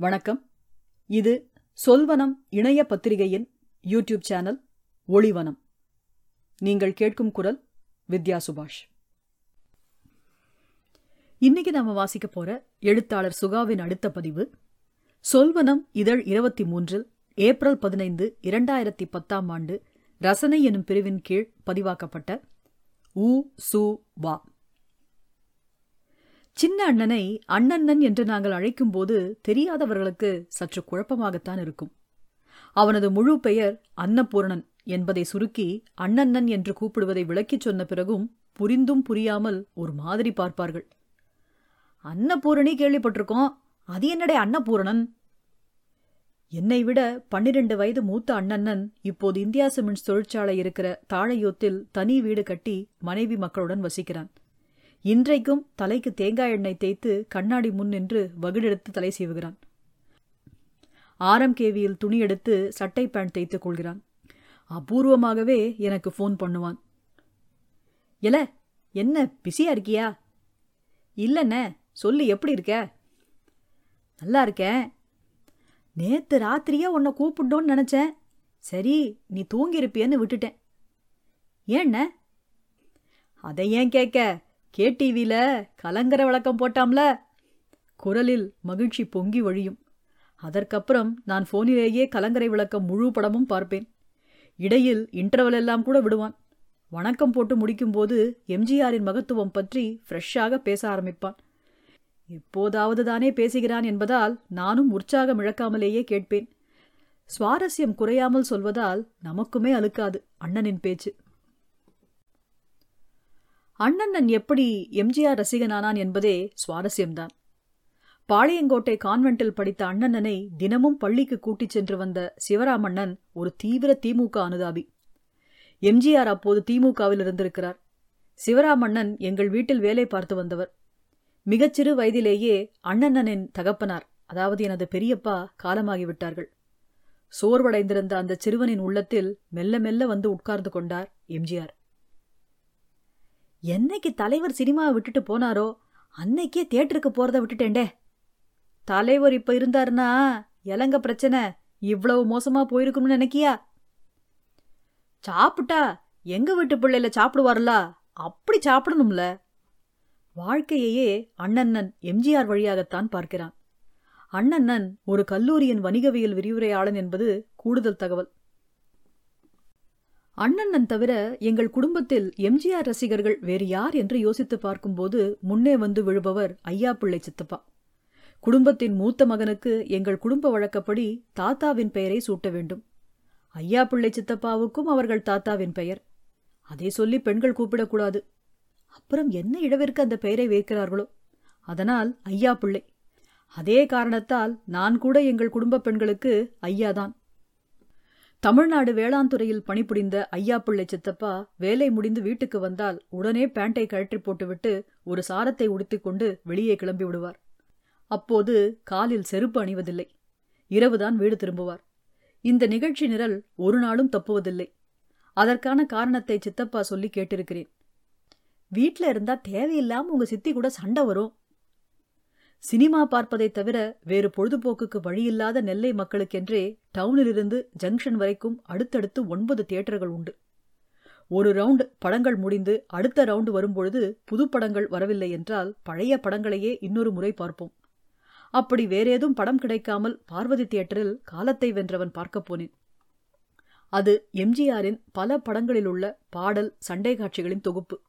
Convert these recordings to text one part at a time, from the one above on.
வணக்கம். இது சொல்வனம் இணைய பத்திரிகையின் யூடியூப் சேனல் ஒளிவனம். நீங்கள் கேட்கும் குரல் வித்யா சுபாஷ். இன்னைக்கு நாம வாசிக்க போற எழுத்தாளர் சுகாவின் அடுத்த பதிவு சொல்வனம் இதழ் இருபத்தி மூன்றில் ஏப்ரல் பதினைந்து இரண்டாயிரத்தி பத்தாம் ஆண்டு ரசனை எனும் பிரிவின் கீழ் பதிவாக்கப்பட்ட ஊ சு வா. சின்ன அண்ணனை அண்ணண்ணன் என்று நாங்கள் அழைக்கும்போது தெரியாதவர்களுக்கு சற்று குழப்பமாகத்தான் இருக்கும். அவனது முழு பெயர் அன்னபூரணன் என்பதை சுருக்கி அண்ணண்ணன் என்று கூப்பிடுவதை விளக்கிச் சொன்ன பிறகும் புரிந்தும் புரியாமல் ஒரு மாதிரி பார்ப்பார்கள். அன்னபூரணி கேள்விப்பட்டிருக்கோம். அது என்னடே அன்னபூரணன்? என்னை விட பன்னிரண்டு வயது மூத்த அண்ணண்ணன் இப்போது இந்தியா சிமெண்ட்ஸ் தொழிற்சாலை இருக்கிற தாழையூத்தில் தனி வீடு கட்டி மனைவி மக்களுடன் வசிக்கிறான். இன்றைக்கும் தலைக்கு தேங்காய் எண்ணெய் தேய்த்து கண்ணாடி முன் நின்று வகுடெடுத்து தலை சீவுகிறான். ஆர்எம்கேவியில் துணி எடுத்து சட்டை பேண்ட் தேய்த்துக் கொள்கிறான். அபூர்வமாகவே எனக்கு ஃபோன் பண்ணுவான். எல என்ன பிஸியா இருக்கியா? இல்லைண்ணே சொல்லு எப்படி இருக்க? நல்லா இருக்கேன். நேத்து ராத்திரியே உன்னை கூப்பிட்டோன்னு நினைச்சேன். சரி நீ தூங்கியிருப்பியன்னு விட்டுட்டேன். ஏண்ண? அதை ஏன் கேட்க? கேடிவியில கலங்கர விளக்கம் போட்டாம்ல. குரலில் மகிழ்ச்சி பொங்கி வழியும் அதற்கப்புறம் நான் போனிலேயே கலங்கரை விளக்கம் முழு படமும் பார்ப்பேன். இடையில் இன்டர்வல் எல்லாம் கூட விடுவான். வணக்கம் போட்டு முடிக்கும்போது எம்ஜிஆரின் மகத்துவம் பற்றி ஃப்ரெஷ்ஷாக பேச ஆரம்பிப்பான். எப்போதாவது தானே பேசுகிறான் என்பதால் நானும் உற்சாகம் இழக்காமலேயே கேட்பேன். சுவாரஸ்யம் குறையாமல் சொல்வதால் நமக்குமே அழுக்காது அண்ணனின் பேச்சு. அண்ணண்ணன் எப்படி எம்ஜிஆர் ரசிகனானான் என்பதே சுவாரஸ்யம்தான். பாளையங்கோட்டை கான்வென்ட்டில் படித்த அண்ணனனை தினமும் பள்ளிக்கு கூட்டிச் சென்று வந்த சிவராமண்ணன் ஒரு தீவிர திமுக அனுதாபி. எம்ஜிஆர் அப்போது திமுகவில் இருந்திருக்கிறார். சிவராமண்ணன் எங்கள் வீட்டில் வேலை பார்த்து வந்தவர். மிகச்சிறு வயதிலேயே அண்ணண்ணனின் தகப்பனார் அதாவது எனது பெரியப்பா காலமாகிவிட்டார்கள். சோர்வடைந்திருந்த அந்த சிறுவனின் உள்ளத்தில் மெல்ல மெல்ல வந்து உட்கார்ந்து கொண்டார் எம்ஜிஆர். என்னைக்கு தலைவர் சினிமாவை விட்டுட்டு போனாரோ அன்னைக்கே தியேட்டருக்கு போறத விட்டுட்டேன்டே. தலைவர் இப்ப இருந்தாருன்னா இலங்க பிரச்சனை இவ்வளவு மோசமா போயிருக்கும்னு நினைக்கியா? சாப்பிட்டா எங்க வீட்டு பிள்ளைல சாப்பிடுவார்ல? அப்படி சாப்பிடணும்ல. வாழ்க்கையையே அண்ணன்னன் எம்ஜிஆர் வழியாகத்தான் பார்க்கிறான். அண்ணன்னன் ஒரு கல்லூரியின் வணிகவியல் விரிவுரையாளன் என்பது கூடுதல் தகவல். அண்ணண்ணன் தவிர எங்கள் குடும்பத்தில் எம்ஜிஆர் ரசிகர்கள் வேறு யார் என்று யோசித்து பார்க்கும்போது முன்னே வந்து விழுபவர் ஐயா பிள்ளை சித்தப்பா. குடும்பத்தின் மூத்த மகனுக்கு எங்கள் குடும்ப வழக்கப்படி தாத்தாவின் பெயரை சூட்ட வேண்டும். ஐயா பிள்ளை சித்தப்பாவுக்கும் அவர்கள் தாத்தாவின் பெயர். அதை சொல்லி பெண்கள் கூப்பிடக்கூடாது. அப்புறம் என்ன இடவிற்கு அந்த பெயரை வைக்கிறார்களோ? அதனால் ஐயா பிள்ளை அதே காரணத்தால் நான் கூட எங்கள் குடும்ப பெண்களுக்கு ஐயாதான். தமிழ்நாடு வேளாண் துறையில் பணிபுரிந்த ஐயா பிள்ளை சித்தப்பா வேலை முடிந்து வீட்டுக்கு வந்தால் உடனே பேண்டை கழற்றி போட்டுவிட்டு ஒரு சாரத்தை உடுத்திக்கொண்டு வெளியே கிளம்பி விடுவார். அப்போது காலில் செருப்பு அணிவதில்லை. இரவுதான் வீடு திரும்புவார். இந்த நிகழ்ச்சி நிரல் ஒரு நாளும் தப்புவதில்லை. அதற்கான காரணத்தை சித்தப்பா சொல்லி கேட்டிருக்கிறேன். வீட்ல இருந்தா தேவையில்லாம உங்க சித்தி கூட சண்டை வரும். சினிமா பார்ப்பதைத் தவிர வேறு பொழுதுபோக்குக்கு வழியில்லாத நெல்லை மக்களுக்கென்றே டவுனிலிருந்து ஜங்ஷன் வரைக்கும் அடுத்தடுத்து ஒன்பது தியேட்டர்கள் உண்டு. ஒரு ரவுண்ட் படங்கள் முடிந்து அடுத்த ரவுண்டு வரும்பொழுது புது படங்கள் வரவில்லை என்றால் பழைய படங்களையே இன்னொரு முறை பார்ப்போம். அப்படி வேறேதும் படம் கிடைக்காமல் பார்வதி தியேட்டரில் காலத்தை வென்றவன் பார்க்கப் போனேன். அது எம்ஜிஆரின் பல படங்களில் உள்ள பாடல் சண்டை காட்சிகளின் தொகுப்பு.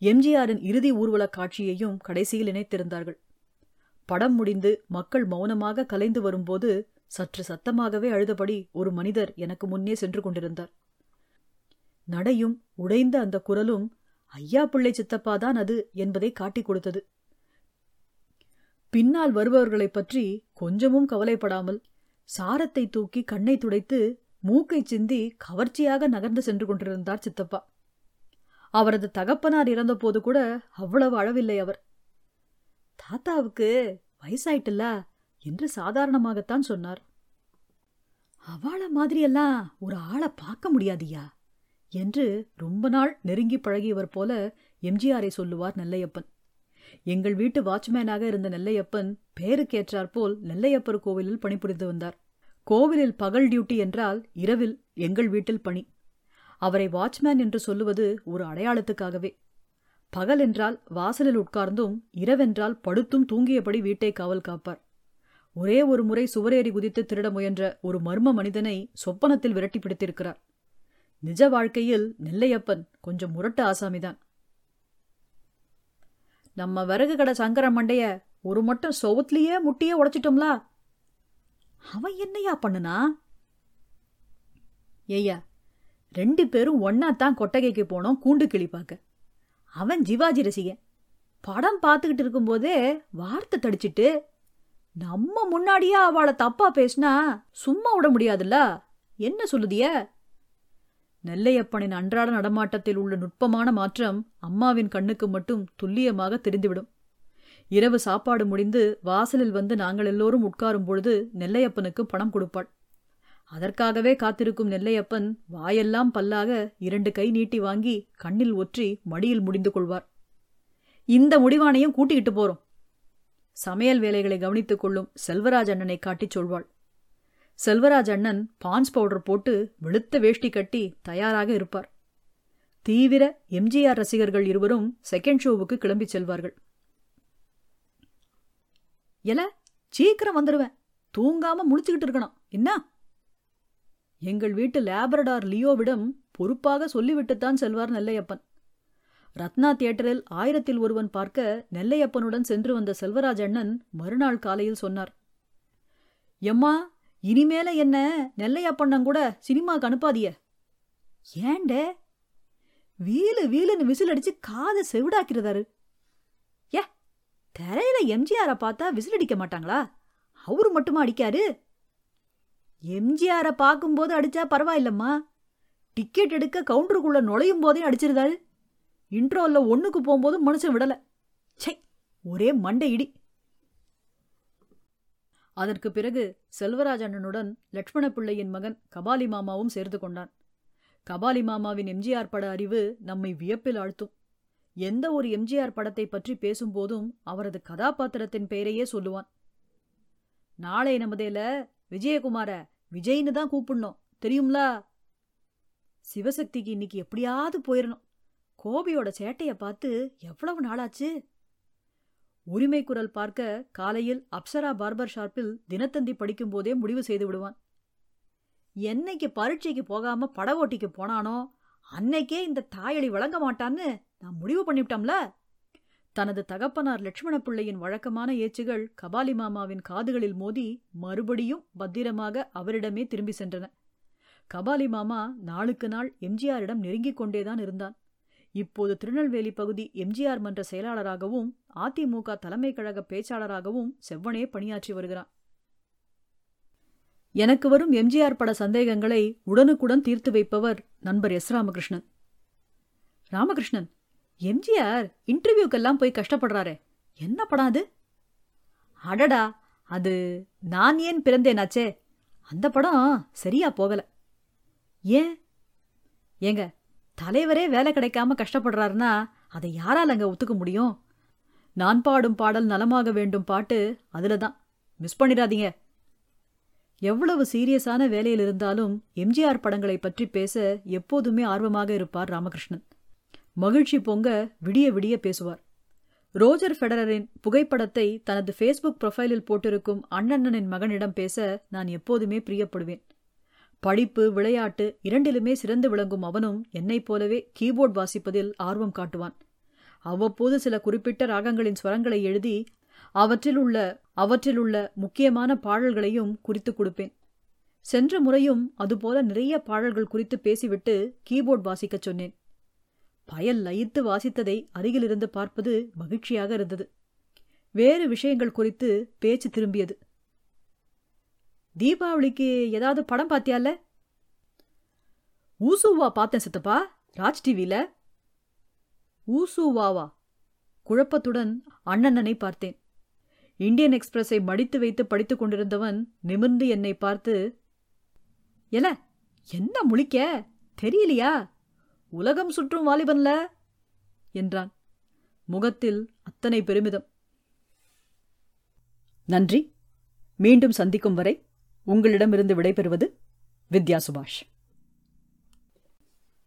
எம்ஜிஆரின் இறுதி ஊர்வலக் காட்சியையும் கடைசியில் இணைத்திருந்தார்கள். படம் முடிந்து மக்கள் மௌனமாக கலைந்து வரும்போது சற்று சத்தமாகவே அழுதபடி ஒரு மனிதர் எனக்கு முன்னே சென்று கொண்டிருந்தார். நடையும் உடைந்த அந்த குரலும் ஐயா பிள்ளை சித்தப்பாதான் அது என்பதை காட்டிக் கொடுத்தது. பின்னால் வருபவர்களைப் பற்றி கொஞ்சமும் கவலைப்படாமல் சாரத்தை தூக்கி கண்ணை துடைத்து மூக்கை சிந்தி கவர்ச்சியாக நகர்ந்து சென்று கொண்டிருந்தார் சித்தப்பா. அவரது தகப்பனார் இறந்தபோது கூட அவ்வளவு அளவில்லை அவர். தாத்தாவுக்கு வயசாயிட்டுல என்று சாதாரணமாகத்தான் சொன்னார். அவள மாதிரியெல்லாம் ஒரு ஆளை பார்க்க முடியாதியா? என்று ரொம்ப நாள் நெருங்கி பழகியவர் போல எம்ஜிஆரை சொல்லுவார் நெல்லையப்பன். எங்கள் வீட்டு வாட்ச்மேனாக இருந்த நெல்லையப்பன் பேருக்கேற்றாற்போல் நெல்லையப்பர் கோவிலில் பணிபுரிந்து வந்தார். கோவிலில் பகல் டியூட்டி என்றால் இரவில் எங்கள் வீட்டில் பணி. அவரை வாட்ச்மேன் என்று சொல்லுவது ஒரு அடையாளத்துக்காகவே. பகலென்றால் வாசலில் உட்கார்ந்தும் இரவென்றால் படுத்தும் தூங்கியபடி வீட்டை காவல் காப்பார். ஒரே ஒரு முறை சுவரேறி குதித்து திருட முயன்ற ஒரு மர்ம மனிதனை சொப்பனத்தில் விரட்டி பிடித்திருக்கிறார். நிஜ வாழ்க்கையில் நெல்லையப்பன் கொஞ்சம் முரட்டு ஆசாமிதான். நம்ம விறகு கடை சங்கர மண்டைய ஒரு மட்டும் சொவத்திலேயே முட்டியே உடைச்சிட்டோம்லா? அவன் என்னையா பண்ணுனா? ஏய்யா ரெண்டு பேரும் ஒன்னாத்தான் கொட்டகைக்கு போனோம் கூண்டு கிளி பார்க்க. அவன் ஜிவாஜி ரசிகன். படம் பார்த்துக்கிட்டு இருக்கும்போதே வார்த்தை தடிச்சிட்டு நம்ம முன்னாடியே அவளை தப்பா பேசினா சும்மா விட முடியாதுல்ல? என்ன சொல்லுதிய? நெல்லையப்பனின் அன்றாட நடமாட்டத்தில் உள்ள நுட்பமான மாற்றம் அம்மாவின் கண்ணுக்கு மட்டும் துல்லியமாக தெரிந்துவிடும். இரவு சாப்பாடு முடிந்து வாசலில் வந்து நாங்கள் எல்லோரும் உட்காரும் பொழுது நெல்லையப்பனுக்கு பணம் கொடுப்பாள். அதற்காகவே காத்திருக்கும் நெல்லையப்பன் வாயெல்லாம் பல்லாக இரண்டு கை நீட்டி வாங்கி கண்ணில் ஒற்றி மடியில் முடிந்து கொள்வார். இந்த முடிவானையும் கூட்டிக்கிட்டு போறோம். சமையல் வேலைகளை கவனித்துக் கொள்ளும் செல்வராஜ் அண்ணனை காட்டிச் சொல்வாள். செல்வராஜ் அண்ணன் பான்ஸ் பவுடர் போட்டு வெளுத்த வேஷ்டி கட்டி தயாராக இருப்பார். தீவிர எம்ஜிஆர் ரசிகர்கள் இருவரும் செகண்ட் ஷோவுக்கு கிளம்பிச் செல்வார்கள். எல சீக்கிரம் வந்துடுவேன் தூங்காம முழிச்சுக்கிட்டு இருக்கணும். என்ன? எங்கள் வீட்டு லேபரடார் லியோவிடம் பொறுப்பாக சொல்லிவிட்டுத்தான் செல்வார் நெல்லையப்பன். ரத்னா தியேட்டரில் ஆயிரத்தில் ஒருவன் பார்க்க நெல்லையப்பனுடன் சென்று வந்த செல்வராஜ் அண்ணன் மறுநாள் காலையில் சொன்னார். எம்மா இனிமேல என்ன? நெல்லையப்பண்ணன் கூட சினிமாக்கு அனுப்பாதிய. ஏண்டே? வீலு வீலுன்னு விசில் அடிச்சு காதை செவிடாக்கிறதாரு. ஏ திரையில எம்ஜிஆரை பார்த்தா விசில் அடிக்க மாட்டாங்களா? அவரு மட்டுமா அடிக்காரு? எம்ஜிஆரை பார்க்கும்போது அடிச்சா பரவாயில்லம்மா. டிக்கெட் எடுக்க கவுண்டருக்குள்ள நுழையும் போதே அடிச்சிருந்தாரு. இன்ட்ரோல்ல ஒன்றுக்கு போகும்போது மனுஷன் விடல. சை ஒரே மண்டை இடி. அதற்கு பிறகு செல்வராஜ் அண்ணனுடன் லட்சுமண பிள்ளையின் மகன் கபாலி மாமாவும் சேர்ந்து கொண்டான். கபாலி மாமாவின் எம்ஜிஆர் பட அறிவு நம்மை வியப்பில் ஆழ்த்தும். எந்த ஒரு எம்ஜிஆர் படத்தை பற்றி பேசும்போதும் அவரது கதாபாத்திரத்தின் பெயரையே சொல்லுவான். நாளை நமதேல விஜயகுமார விஜய்னு தான் கூப்பிடணும். தெரியும்ல? சிவசக்திக்கு இன்னைக்கு எப்படியாவது போயிடணும் கோபியோட சேட்டையை பார்த்து எவ்வளவு நாளாச்சு? உரிமை குரல் பார்க்க காலையில் அப்சரா பார்பர் ஷாப்பில் தினத்தந்தி படிக்கும்போதே முடிவு செய்து விடுவான். என்னைக்கு பரீட்சைக்கு போகாம பட ஓட்டிக்கு போனானோ அன்னைக்கே இந்த தாயளி வழங்க மாட்டான்னு நான் முடிவு பண்ணிவிட்டோம்ல? தனது தகப்பனார் லட்சுமண பிள்ளையின் வழக்கமான ஏச்சுகள் கபாலி மாமாவின் காதுகளில் மோதி மறுபடியும் பத்திரமாக அவரிடமே திரும்பி சென்றன. கபாலி மாமா நாளுக்கு நாள் எம்ஜிஆரிடம் நெருங்கிக் கொண்டேதான் இருந்தான். இப்போது திருநெல்வேலி பகுதி எம்ஜிஆர் மன்ற செயலாளராகவும் அதிமுக தலைமை கழக பேச்சாளராகவும் செவ்வனே பணியாற்றி வருகிறான். எனக்கு வரும் எம்ஜிஆர் பட சந்தேகங்களை உடனுக்குடன் தீர்த்து வைப்பவர் நண்பர் எஸ். ராமகிருஷ்ணன். ராமகிருஷ்ணன் எம்ஜிஆர் இன்டர்வியூக்கெல்லாம் போய் கஷ்டப்படுறாரே. என்ன படம் அது? அடடா அது நான் ஏன் பிறந்தேனாச்சே. அந்த படம் சரியா போகல. ஏன்? ஏங்க தலைவரே வேலை கிடைக்காம கஷ்டப்படுறாருன்னா அதை யாரால் அங்க ஒத்துக்க முடியும்? நான் பாடும் பாடல் நலமாக வேண்டும் பாட்டு அதுல தான். மிஸ் பண்ணிடாதீங்க. எவ்வளவு சீரியஸான வேலையில் இருந்தாலும் எம்ஜிஆர் படங்களை பற்றி பேச எப்போதுமே ஆர்வமாக இருப்பார் ராமகிருஷ்ணன். மகிழ்ச்சி பொங்க விடிய விடிய பேசுவார். ரோஜர் ஃபெடரரின் புகைப்படத்தை தனது ஃபேஸ்புக் ப்ரொஃபைலில் போட்டிருக்கும் அண்ணண்ணனின் மகனிடம் பேச நான் எப்போதுமே பிரியப்படுவேன். படிப்பு விளையாட்டு இரண்டிலுமே சிறந்து விளங்கும் அவனும் என்னைப் போலவே கீபோர்ட் வாசிப்பதில் ஆர்வம் காட்டுவான். அவ்வப்போது சில குறிப்பிட்ட ராகங்களின் ஸ்வரங்களை எழுதி அவற்றில் உள்ள அவற்றில் உள்ள முக்கியமான பாடல்களையும் குறித்து கொடுப்பேன். சென்ற முறையும் அதுபோல நிறைய பாடல்கள் குறித்து பேசிவிட்டு கீபோர்ட் வாசிக்கச் சொன்னேன். பயல் லயித்து வாசித்ததை அருகிலிருந்து பார்ப்பது மகிழ்ச்சியாக இருந்தது. வேறு விஷயங்கள் குறித்து பேச்சு திரும்பியது. தீபாவளிக்கு ஏதாவது படம் பார்த்தியால ஊசுவா பார்த்தேன் சித்தப்பா. ராஜ் டிவில. ஊசுவாவா? குழப்பத்துடன் அண்ணனனை பார்த்தேன். இந்தியன் எக்ஸ்பிரஸை மடித்து வைத்து படித்துக் கொண்டிருந்தவன் நிமிர்ந்து என்னை பார்த்து எல என்ன முழிக்க? தெரியலையா? உலகம் சுற்றும் வாலிபன்ல? என்றான். முகத்தில் அத்தனை பெருமிதம். நன்றி. மீண்டும் சந்திக்கும் வரை உங்களிடமிருந்து விடைபெறுவது வித்யா சுபாஷ்.